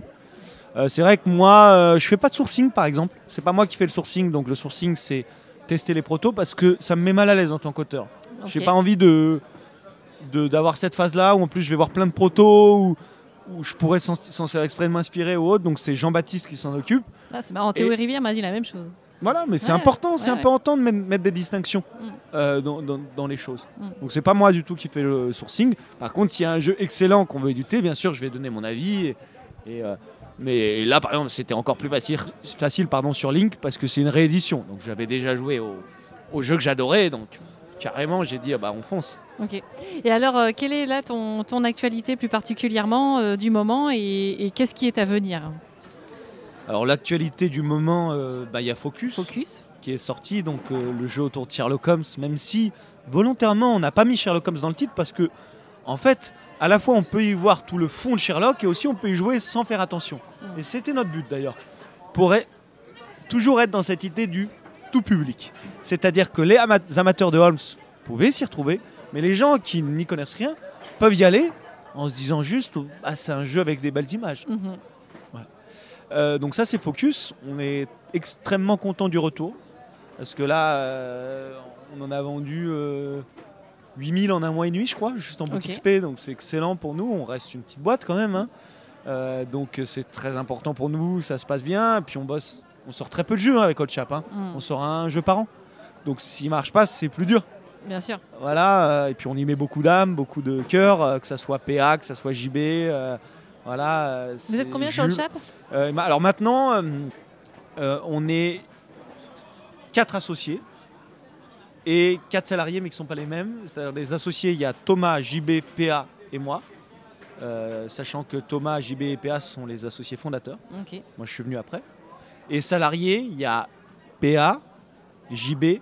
Speaker 2: Euh, c'est vrai que moi, euh, je fais pas de sourcing par exemple. C'est pas moi qui fais le sourcing, donc le sourcing c'est tester les protos parce que ça me met mal à l'aise en tant qu'auteur. J'ai
Speaker 1: Ok.
Speaker 2: pas envie de d'avoir cette phase-là où en plus je vais voir plein de protos où, où je pourrais sans, sans faire exprès de m'inspirer ou autre. Donc c'est Jean-Baptiste qui s'en occupe.
Speaker 1: Ah, c'est marrant, Théo
Speaker 2: Et-
Speaker 1: Rivière m'a dit la même chose.
Speaker 2: Voilà, mais c'est
Speaker 1: Ouais,
Speaker 2: important,
Speaker 1: ouais,
Speaker 2: c'est
Speaker 1: ouais.
Speaker 2: important de mettre, mettre des distinctions
Speaker 1: Mm.
Speaker 2: euh, dans, dans- dans les choses.
Speaker 1: Mm.
Speaker 2: Donc c'est pas moi du tout qui fais le sourcing. Par contre, s'il y a un jeu excellent qu'on veut éditer, bien sûr, je vais donner mon avis. Et, et, euh, mais là, par exemple, c'était encore plus facile, facile pardon, sur Link parce que c'est une réédition. Donc j'avais déjà joué au, au jeu que j'adorais, donc carrément, j'ai dit, ah bah, on fonce.
Speaker 1: Ok. Et alors, euh, quelle est là ton, ton actualité plus particulièrement euh, du moment et, et qu'est-ce qui est à venir?
Speaker 2: Alors l'actualité du moment, euh, bah, il y a Focus.
Speaker 1: Focus
Speaker 2: qui est sorti, donc euh, le jeu autour de Sherlock Holmes, même si volontairement on n'a pas mis Sherlock Holmes dans le titre parce que en fait, à la fois on peut y voir tout le fond de Sherlock et aussi on peut y jouer sans faire attention. Et c'était notre but d'ailleurs, pour toujours être dans cette idée du tout public. C'est-à-dire que les ama- amateurs de Holmes pouvaient s'y retrouver, mais les gens qui n'y connaissent rien peuvent y aller en se disant juste, ah c'est un jeu avec des belles images.
Speaker 1: Mhm.
Speaker 2: Euh, donc ça c'est Focus, on est extrêmement content du retour, parce que là euh, on en a vendu euh, 8000 en un mois et demi je crois, juste en boutique
Speaker 1: Ok.
Speaker 2: SP, donc c'est excellent pour nous, on reste une petite boîte quand même, hein. Euh, donc c'est très important pour nous, ça se passe bien, puis on bosse, on sort très peu de jeux hein, avec Old Chap, hein.
Speaker 1: Mhm.
Speaker 2: on sort un jeu par an, donc s'il marche pas c'est plus dur.
Speaker 1: Bien sûr.
Speaker 2: Voilà, euh, et puis on y met beaucoup d'âme, beaucoup de cœur, euh, que ça soit PA, que ça soit JB, voilà.
Speaker 1: Vous êtes combien sur le
Speaker 2: Jules.
Speaker 1: chap
Speaker 2: Euh, ma- alors maintenant, on est quatre associés et quatre salariés, mais qui ne sont pas les mêmes. C'est-à-dire les associés, il y a Thomas, JB, PA et moi. Euh, sachant que Thomas, JB et PA sont les associés fondateurs. Moi, je suis venu après. Et salariés, il y a PA, JB,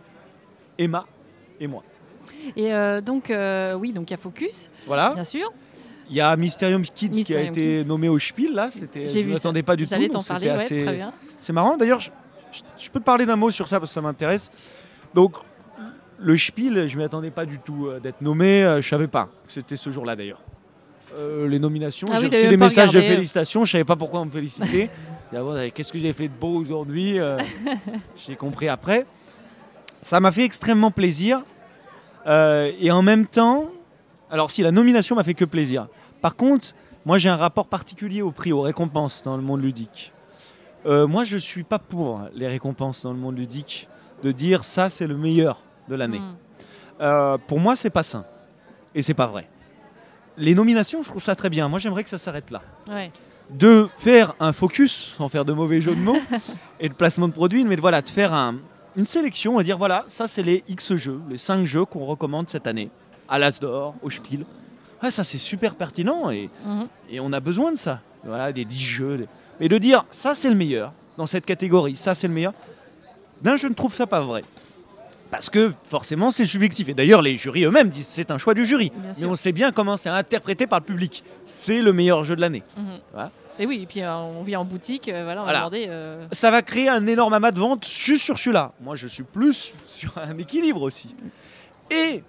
Speaker 2: Emma et moi.
Speaker 1: Et euh, donc, euh, oui, donc il y a Focus,
Speaker 2: Voilà.
Speaker 1: bien sûr.
Speaker 2: Il y a Mysterium Kids qui a été
Speaker 1: Kids.
Speaker 2: nommé au Spiel là. C'était, je ne m'attendais pas du tout.
Speaker 1: J'allais t'en
Speaker 2: donc
Speaker 1: parler,
Speaker 2: c'était
Speaker 1: ouais,
Speaker 2: assez-
Speaker 1: très bien.
Speaker 2: C'est marrant, d'ailleurs, je, peux te parler d'un mot sur ça parce que ça m'intéresse. Donc, le Spiel, je ne m'y attendais pas du tout d'être nommé, je savais pas. C'était ce jour-là d'ailleurs. Euh, les nominations,
Speaker 1: Ah
Speaker 2: j'ai
Speaker 1: oui,
Speaker 2: reçu des messages de
Speaker 1: regardé.
Speaker 2: félicitations, je savais pas pourquoi on me félicitait. Qu'est-ce que j'ai fait de beau aujourd'hui euh, J'ai compris après. Ça m'a fait extrêmement plaisir. Euh, et en même temps, alors si la nomination m'a fait que plaisir. Par contre, moi j'ai un rapport particulier au prix, aux récompenses dans le monde ludique. Moi je suis pas pour les récompenses dans le monde ludique, de dire ça c'est le meilleur de l'année. Euh, pour moi c'est pas sain. Et c'est pas vrai. Les nominations, je trouve ça très bien. Moi j'aimerais que ça s'arrête là
Speaker 1: Ouais.
Speaker 2: de faire un focus, sans faire de mauvais jeu de mots, et de placement de produits, mais de, voilà, de faire un- une sélection et dire voilà, ça c'est les X jeux, les 5 jeux qu'on recommande cette année, à l'As d'Or, au Spiel. Ah, ça c'est super pertinent et,
Speaker 1: Mhm.
Speaker 2: et on a besoin de ça. Voilà, des 10 jeux. des- Mais de dire ça c'est le meilleur dans cette catégorie, ça c'est le meilleur, ben, je ne trouve ça pas vrai. Parce que forcément c'est subjectif. Et d'ailleurs les jurys eux-mêmes disent c'est un choix du jury. Mais on sait bien comment c'est interprété par le public. C'est le meilleur jeu de l'année.
Speaker 1: Mhm.
Speaker 2: Voilà.
Speaker 1: Et oui, et puis euh, on vient en boutique, euh, voilà, on
Speaker 2: Voilà.
Speaker 1: euh,
Speaker 2: ça va créer un énorme amas de ventes juste sur celui-là. Moi, je suis plus sur un équilibre aussi. Et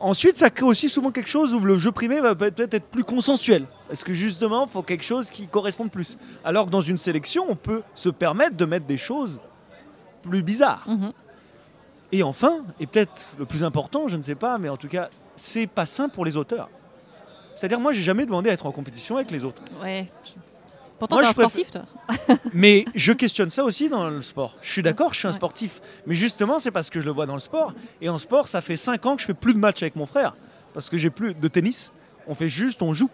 Speaker 2: ensuite, ça crée aussi souvent quelque chose où le jeu primé va peut-être être plus consensuel. Parce que justement, il faut quelque chose qui corresponde plus. Alors que dans une sélection, on peut se permettre de mettre des choses plus bizarres.
Speaker 1: mhm.
Speaker 2: Et enfin, et peut-être le plus important, je ne sais pas, mais en tout cas, c'est pas sain pour les auteurs. C'est-à-dire, moi, j'ai jamais demandé à être en compétition avec les autres.
Speaker 1: Ouais. Pourtant, un
Speaker 2: je préfère-
Speaker 1: sportif, toi.
Speaker 2: Mais je questionne ça aussi dans le sport. Je suis d'accord, je suis un
Speaker 1: Ouais.
Speaker 2: sportif. Mais justement, c'est parce que je le vois dans le sport. Et en sport, ça fait 5 ans que je fais plus de matchs avec mon frère. Parce que j'ai plus de tennis. On fait juste, on joue.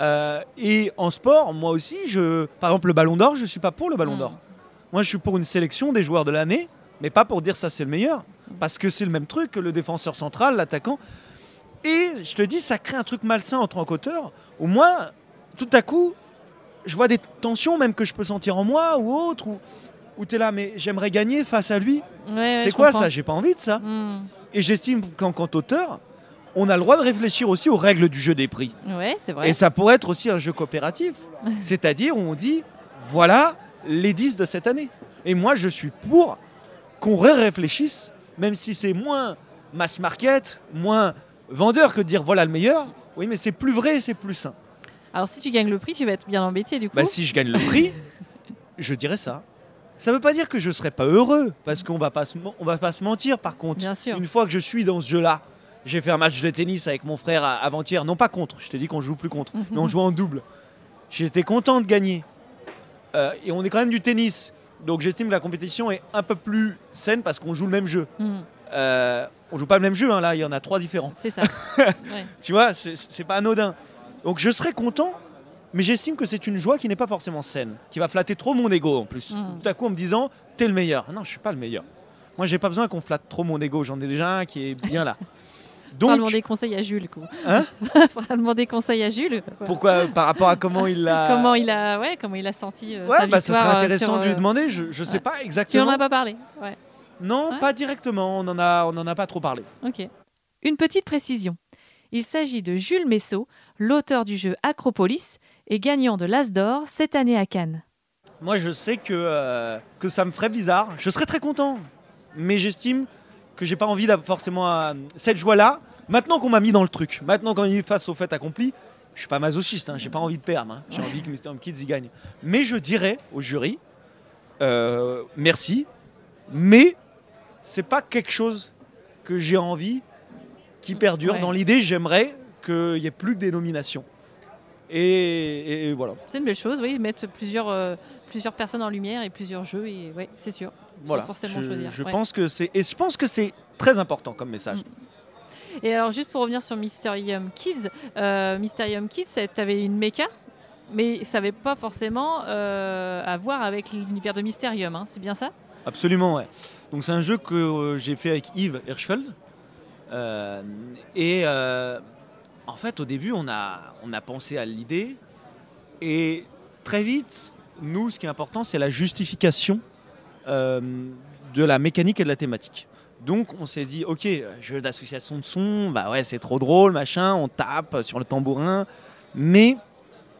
Speaker 2: Euh, et en sport, moi aussi, je, par exemple, le ballon d'or, je suis pas pour le ballon
Speaker 1: Mm.
Speaker 2: d'or. Moi, je suis pour une sélection des joueurs de l'année, mais pas pour dire ça c'est le meilleur. Parce que c'est le même truc que le défenseur central, l'attaquant. Et je te dis, ça crée un truc malsain en tant qu'auteur. Où moi, tout à coup, je vois des tensions même que je peux sentir en moi ou autre. Où, où tu es là, mais j'aimerais gagner face à lui.
Speaker 1: Ouais, ouais,
Speaker 2: c'est quoi
Speaker 1: comprends.
Speaker 2: ça? J'ai pas envie de ça.
Speaker 1: Mhm.
Speaker 2: Et j'estime qu'en tant qu'auteur, on a le droit de réfléchir aussi aux règles du jeu des prix.
Speaker 1: Ouais, c'est vrai.
Speaker 2: Et ça pourrait être aussi un jeu coopératif. C'est-à-dire où on dit, voilà les 10 de cette année. Et moi, je suis pour qu'on réfléchisse, même si c'est moins mass market, moins vendeur que de dire voilà le meilleur. Oui, mais c'est plus vrai, c'est plus sain.
Speaker 1: Alors si tu gagnes le prix, tu vas être bien embêté du coup.
Speaker 2: Bah, si je gagne le prix, je dirais ça. Ça veut pas dire que je serais pas heureux, parce qu'on on va pas se mentir. Par contre,
Speaker 1: Bien sûr.
Speaker 2: une fois que je suis dans ce jeu-là, j'ai fait un match de tennis avec mon frère avant-hier, non pas contre. Je t'ai dit qu'on joue plus contre, mais on joue en double. J'étais content de gagner. Euh, et on est quand même du tennis, donc j'estime que la compétition est un peu plus saine parce qu'on joue le même jeu.
Speaker 1: Mhm,
Speaker 2: Euh, on joue pas le même jeu, hein, là, il y en a trois différents.
Speaker 1: c'est ça. Ouais.
Speaker 2: Tu vois, c'est- pas anodin. Donc je serais content, mais j'estime que c'est une joie qui n'est pas forcément saine, qui va flatter trop mon ego en plus.
Speaker 1: Mm.
Speaker 2: Tout à coup en me disant, t'es le meilleur. Non, je suis pas le meilleur. Moi, j'ai pas besoin qu'on flatte trop mon ego. J'en ai déjà un qui est bien là.
Speaker 1: Faudra
Speaker 2: Donc,
Speaker 1: demander conseil à Jules. Coup.
Speaker 2: Hein
Speaker 1: Faudra demander conseil à Jules.
Speaker 2: Pourquoi Par rapport à comment il l'a.
Speaker 1: Comment il a, ouais, comment il a senti euh,
Speaker 2: Ouais,
Speaker 1: sa
Speaker 2: bah, ça serait
Speaker 1: euh,
Speaker 2: intéressant
Speaker 1: sur,
Speaker 2: de lui
Speaker 1: euh,
Speaker 2: demander. Je, je sais pas
Speaker 1: Tu en
Speaker 2: exactement.
Speaker 1: as pas parlé. Ouais.
Speaker 2: Non, pas directement. On en a, on en a pas trop parlé.
Speaker 1: Ok. Une petite précision. Il s'agit de Jules Messot, l'auteur du jeu Acropolis et gagnant de l'As d'or cette année à Cannes.
Speaker 2: Moi, je sais que, euh, que ça me ferait bizarre. Je serais très content. Mais j'estime que j'ai pas envie d'avoir forcément cette joie-là. Maintenant qu'on m'a mis dans le truc, maintenant qu'on est face au fait accompli, je suis pas masochiste, hein, j'ai pas envie de perdre. hein. J'ai envie que Mr. Kids y gagne. Mais je dirais au jury, euh, merci, mais c'est pas quelque chose que j'ai envie qui perdure.
Speaker 1: Ouais.
Speaker 2: Dans l'idée, j'aimerais qu'il y ait plus que des nominations. Et, et voilà.
Speaker 1: C'est une belle chose, oui, mettre plusieurs, euh, plusieurs personnes en lumière et plusieurs jeux, et ouais, c'est sûr. Sans
Speaker 2: Voilà.
Speaker 1: forcément
Speaker 2: je,
Speaker 1: choisir.
Speaker 2: je
Speaker 1: ouais.
Speaker 2: pense que c'est et je pense que c'est très important comme message.
Speaker 1: Et alors, juste pour revenir sur Mysterium Kids, euh, Mysterium Kids, tu avais une méca, mais ça n'avait pas forcément euh, à voir avec l'univers de Mysterium, hein, c'est bien ça?
Speaker 2: Absolument, ouais. Donc c'est un jeu que euh, j'ai fait avec Yves Hirschfeld. Euh, et en fait, au début, on a, on a pensé à l'idée. Et très vite, nous, ce qui est important, c'est la justification de la mécanique et de la thématique. Donc on s'est dit, ok, jeu d'association de son, bah ouais, c'est trop drôle, machin, on tape sur le tambourin. Mais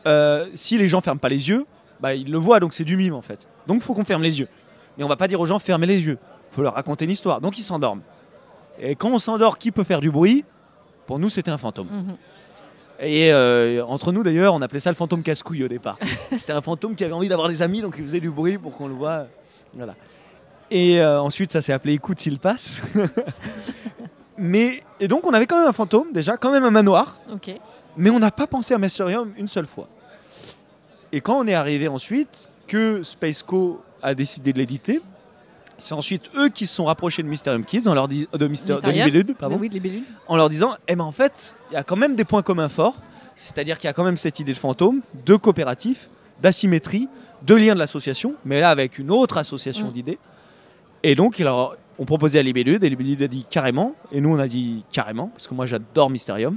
Speaker 2: euh, si les gens ferment pas les yeux, bah ils le voient, donc c'est du mime en fait. Donc il faut qu'on ferme les yeux. Mais on va pas dire aux gens fermez les yeux. Il faut leur raconter une histoire. Donc ils s'endorment. Et quand on s'endort, qui peut faire du bruit? Pour nous, c'était un fantôme.
Speaker 1: Mhm.
Speaker 2: Et euh, entre nous d'ailleurs, on appelait ça le fantôme casse-couille au départ. C'était un fantôme qui avait envie d'avoir des amis, donc il faisait du bruit pour qu'on le voit. Voilà. Et euh, ensuite, ça s'est appelé Écoute s'il passe. Mais et donc on avait quand même un fantôme déjà, quand même un manoir,
Speaker 1: Ok.
Speaker 2: mais on n'a pas pensé à Mysterium une seule fois. Et quand on est arrivé ensuite, que Spaceco a décidé de l'éditer, c'est ensuite eux qui se sont rapprochés de Mysterium Kids, en leur de, Myster- de. Libellude, pardon,
Speaker 1: Oui, bellules.
Speaker 2: en leur disant Eh ben en fait, il y a quand même des points communs forts, c'est-à-dire qu'il y a quand même cette idée de fantôme, de coopératif, d'asymétrie, de lien de l'association, mais là avec une autre association
Speaker 1: Mm.
Speaker 2: d'idées. Et donc, ils leur ont proposé à Libellude, et Libellude a dit carrément, et nous on a dit carrément, parce que moi j'adore Mysterium.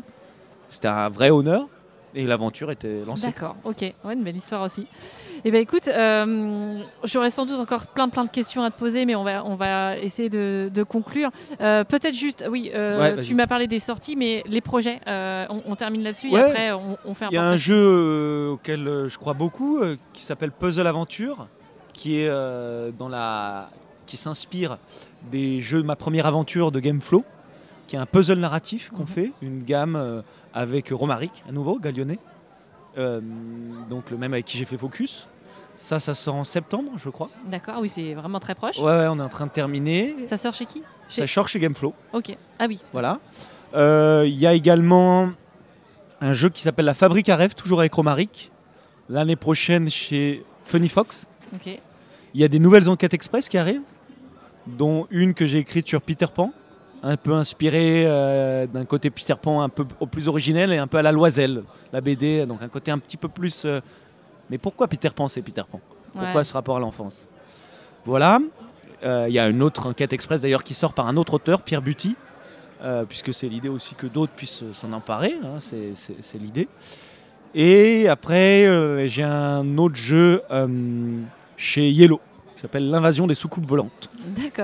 Speaker 2: C'était un vrai honneur, et l'aventure était lancée.
Speaker 1: D'accord, ok. Ouais, une belle histoire aussi. Eh bien, écoute, euh, j'aurais sans doute encore plein, plein de questions à te poser, mais on va, on va essayer de, de conclure. Euh, Peut-être juste, oui, euh,
Speaker 2: Ouais,
Speaker 1: tu m'as parlé des sorties, mais les projets, on, on termine là-dessus et après on, on fait un
Speaker 2: Il y a un jeu auquel je crois beaucoup, qui s'appelle Puzzle Aventure, qui est dans la, qui s'inspire des jeux de ma première aventure de Gameflow, qui est un puzzle narratif qu'on
Speaker 1: Mhm.
Speaker 2: fait, une gamme euh, avec Romaric, à nouveau, Galionnet, euh, donc le même avec qui j'ai fait Focus. Ça, ça sort en septembre, je crois.
Speaker 1: D'accord, oui, c'est vraiment très proche.
Speaker 2: Ouais, ouais, on est en train de terminer.
Speaker 1: Ça sort chez qui
Speaker 2: Ça sort chez Gameflow.
Speaker 1: Ok. Ah oui.
Speaker 2: Voilà. Euh, Il y a également un jeu qui s'appelle La Fabrique à rêves, toujours avec Romaric. L'année prochaine chez Funny Fox. Il y a des nouvelles enquêtes express qui arrivent, dont une que j'ai écrite sur Peter Pan, un peu inspirée euh, d'un côté Peter Pan un peu au plus originel et un peu à la Loiselle, la BD, donc un côté un petit peu plus. euh, mais pourquoi Peter Pan c'est Peter Pan? Pourquoi
Speaker 1: Ouais.
Speaker 2: ce rapport à l'enfance? Voilà. Euh, Il y a une autre enquête express d'ailleurs qui sort par un autre auteur, Pierre Buty, puisque c'est l'idée aussi que d'autres puissent s'en emparer, hein, c'est- l'idée. Et après, j'ai un autre jeu chez Yellow, qui s'appelle L'invasion des soucoupes volantes.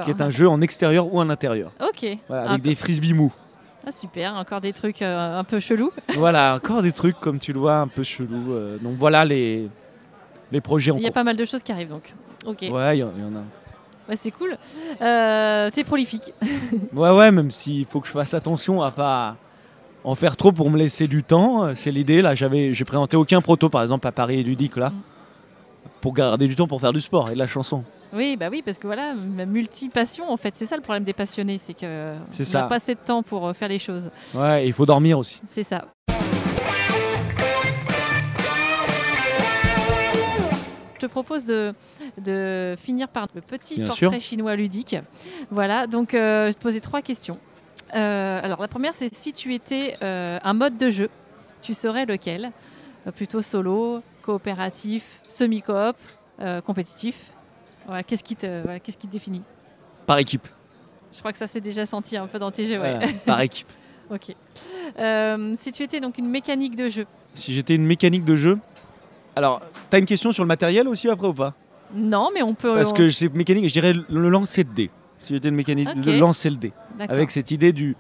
Speaker 2: Qui est un jeu en extérieur ou en intérieur,
Speaker 1: Ok.
Speaker 2: voilà, avec des frisbees mous.
Speaker 1: ah, super, encore des trucs euh, un peu chelous.
Speaker 2: voilà, encore des trucs comme tu le vois, un peu chelous. euh, donc voilà les, les projets en
Speaker 1: Il y a
Speaker 2: cours.
Speaker 1: pas mal de choses qui arrivent donc. Ok.
Speaker 2: Ouais, il y, en il y en a.
Speaker 1: Ouais, c'est cool. Euh, T'es prolifique.
Speaker 2: Ouais, ouais, même s'il faut que je fasse attention à pas en faire trop pour me laisser du temps. C'est l'idée. Là, j'avais, j'ai présenté aucun proto, par exemple, à Paris Ludique, là,
Speaker 1: Mm.
Speaker 2: Pour garder du temps pour faire du sport et de la chanson.
Speaker 1: Oui, bah oui, parce que voilà, multi-passion, en fait, c'est ça le problème des passionnés, c'est que
Speaker 2: C'est
Speaker 1: on
Speaker 2: ça.
Speaker 1: n'a pas assez de temps pour euh, faire les choses.
Speaker 2: Ouais, il faut dormir aussi.
Speaker 1: C'est ça. Je te propose de, de finir par le petit
Speaker 2: Bien
Speaker 1: portrait
Speaker 2: sûr.
Speaker 1: chinois ludique. Voilà, donc euh, je te poser trois questions. Euh, alors la première, c'est si tu étais euh, un mode de jeu, tu serais lequel? Plutôt solo, coopératif, semi-coop, euh, compétitif voilà, Qu'est-ce qui, te, voilà, qu'est-ce qui te définit?
Speaker 2: Par équipe.
Speaker 1: Je crois que ça s'est déjà senti un peu dans tes jeux. ouais.
Speaker 2: Voilà, par équipe.
Speaker 1: Ok. Euh, si tu étais donc une mécanique de jeu,
Speaker 2: Si j'étais une mécanique de jeu. Alors, t'as une question sur le matériel aussi après ou pas?
Speaker 1: Non, mais on peut.
Speaker 2: Parce que c'est mécanique, je dirais le lancer de dés. Si j'étais une mécanique de lancer le dé.
Speaker 1: D'accord.
Speaker 2: Avec cette idée du,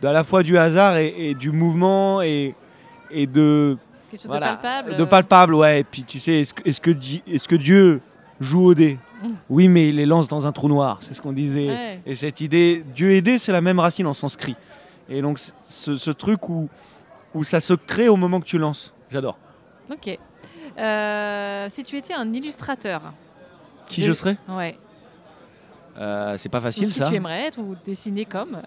Speaker 2: de à la fois du hasard et, et du mouvement et, et de,
Speaker 1: quelque chose
Speaker 2: voilà,
Speaker 1: de palpable.
Speaker 2: de
Speaker 1: euh,
Speaker 2: palpable. Ouais. Et puis tu sais, est-ce que, est-ce que, Di- est-ce que Dieu joue au dé?
Speaker 1: Mm.
Speaker 2: Oui, mais il les lance dans un trou noir. C'est ce qu'on disait.
Speaker 1: ouais.
Speaker 2: Et cette idée, Dieu et dé, c'est la même racine en sanskrit. Et donc ce, ce truc où, où ça se crée au moment que tu lances. J'adore.
Speaker 1: Ok. Euh, si tu étais un illustrateur,
Speaker 2: Qui
Speaker 1: De-
Speaker 2: je serais?
Speaker 1: Ouais.
Speaker 2: Euh, C'est pas
Speaker 1: Ou
Speaker 2: facile
Speaker 1: qui
Speaker 2: ça.
Speaker 1: tu aimerais être ou dessiner comme?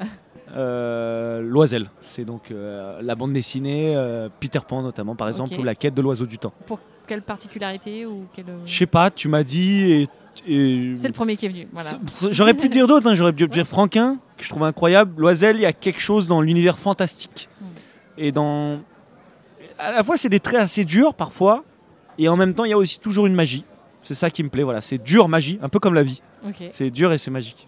Speaker 2: Euh, Loisel, c'est donc euh, la bande dessinée, euh, Peter Pan notamment par exemple, ou la quête de l'oiseau du temps.
Speaker 1: Pour quelle particularité ou quelle...
Speaker 2: Je sais pas, tu m'as dit et. et-
Speaker 1: C'est le premier qui est venu. Voilà.
Speaker 2: J'aurais pu dire d'autres, hein, j'aurais pu dire Franquin, que je trouve incroyable. Loisel, il y a quelque chose dans l'univers fantastique. Et dans. À la fois, c'est des traits assez durs parfois, et en même temps, il y a aussi toujours une magie. C'est ça qui me plaît, voilà. C'est dur, magie, un peu comme la vie. C'est dur et c'est magique.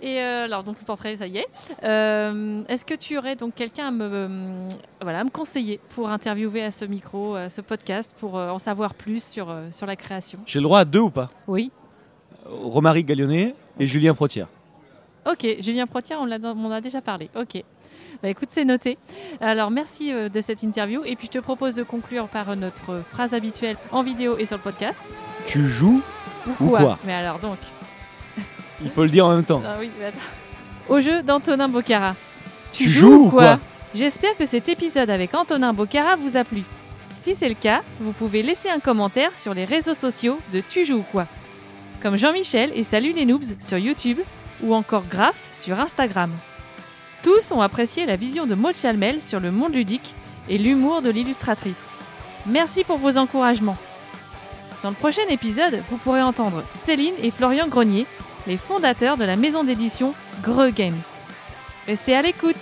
Speaker 1: Et euh, alors donc le portrait, ça y est. Euh, Est-ce que tu aurais donc quelqu'un à me, euh, voilà, à me conseiller pour interviewer à ce micro, à ce podcast, pour en savoir plus sur, sur la création?
Speaker 2: J'ai le droit à deux ou pas?
Speaker 1: Oui.
Speaker 2: Romaric Gallionnet et Julien Protière.
Speaker 1: Ok, Julien Protière, on, en a déjà parlé. Ok. Bah écoute, c'est noté. Alors merci de cette interview. Et puis je te propose de conclure par notre phrase habituelle en vidéo et sur le podcast.
Speaker 2: Tu joues,
Speaker 1: Ou
Speaker 2: Ou quoi?
Speaker 1: Mais alors donc.
Speaker 2: Il faut le dire en même temps.
Speaker 1: Ah oui, mais attends. Au jeu d'Antonin Bocara.
Speaker 2: Tu joues ou quoi
Speaker 1: J'espère que cet épisode avec Antonin Bocara vous a plu. Si c'est le cas, vous pouvez laisser un commentaire sur les réseaux sociaux de Tu joues ou quoi Comme Jean-Michel et Salut les Noobs sur YouTube ou encore Graf sur Instagram. Tous ont apprécié la vision de Maud Chalmel sur le monde ludique et l'humour de l'illustratrice. Merci pour vos encouragements. Dans le prochain épisode, vous pourrez entendre Céline et Florian Grenier, les fondateurs de la maison d'édition Greux Games. Restez à l'écoute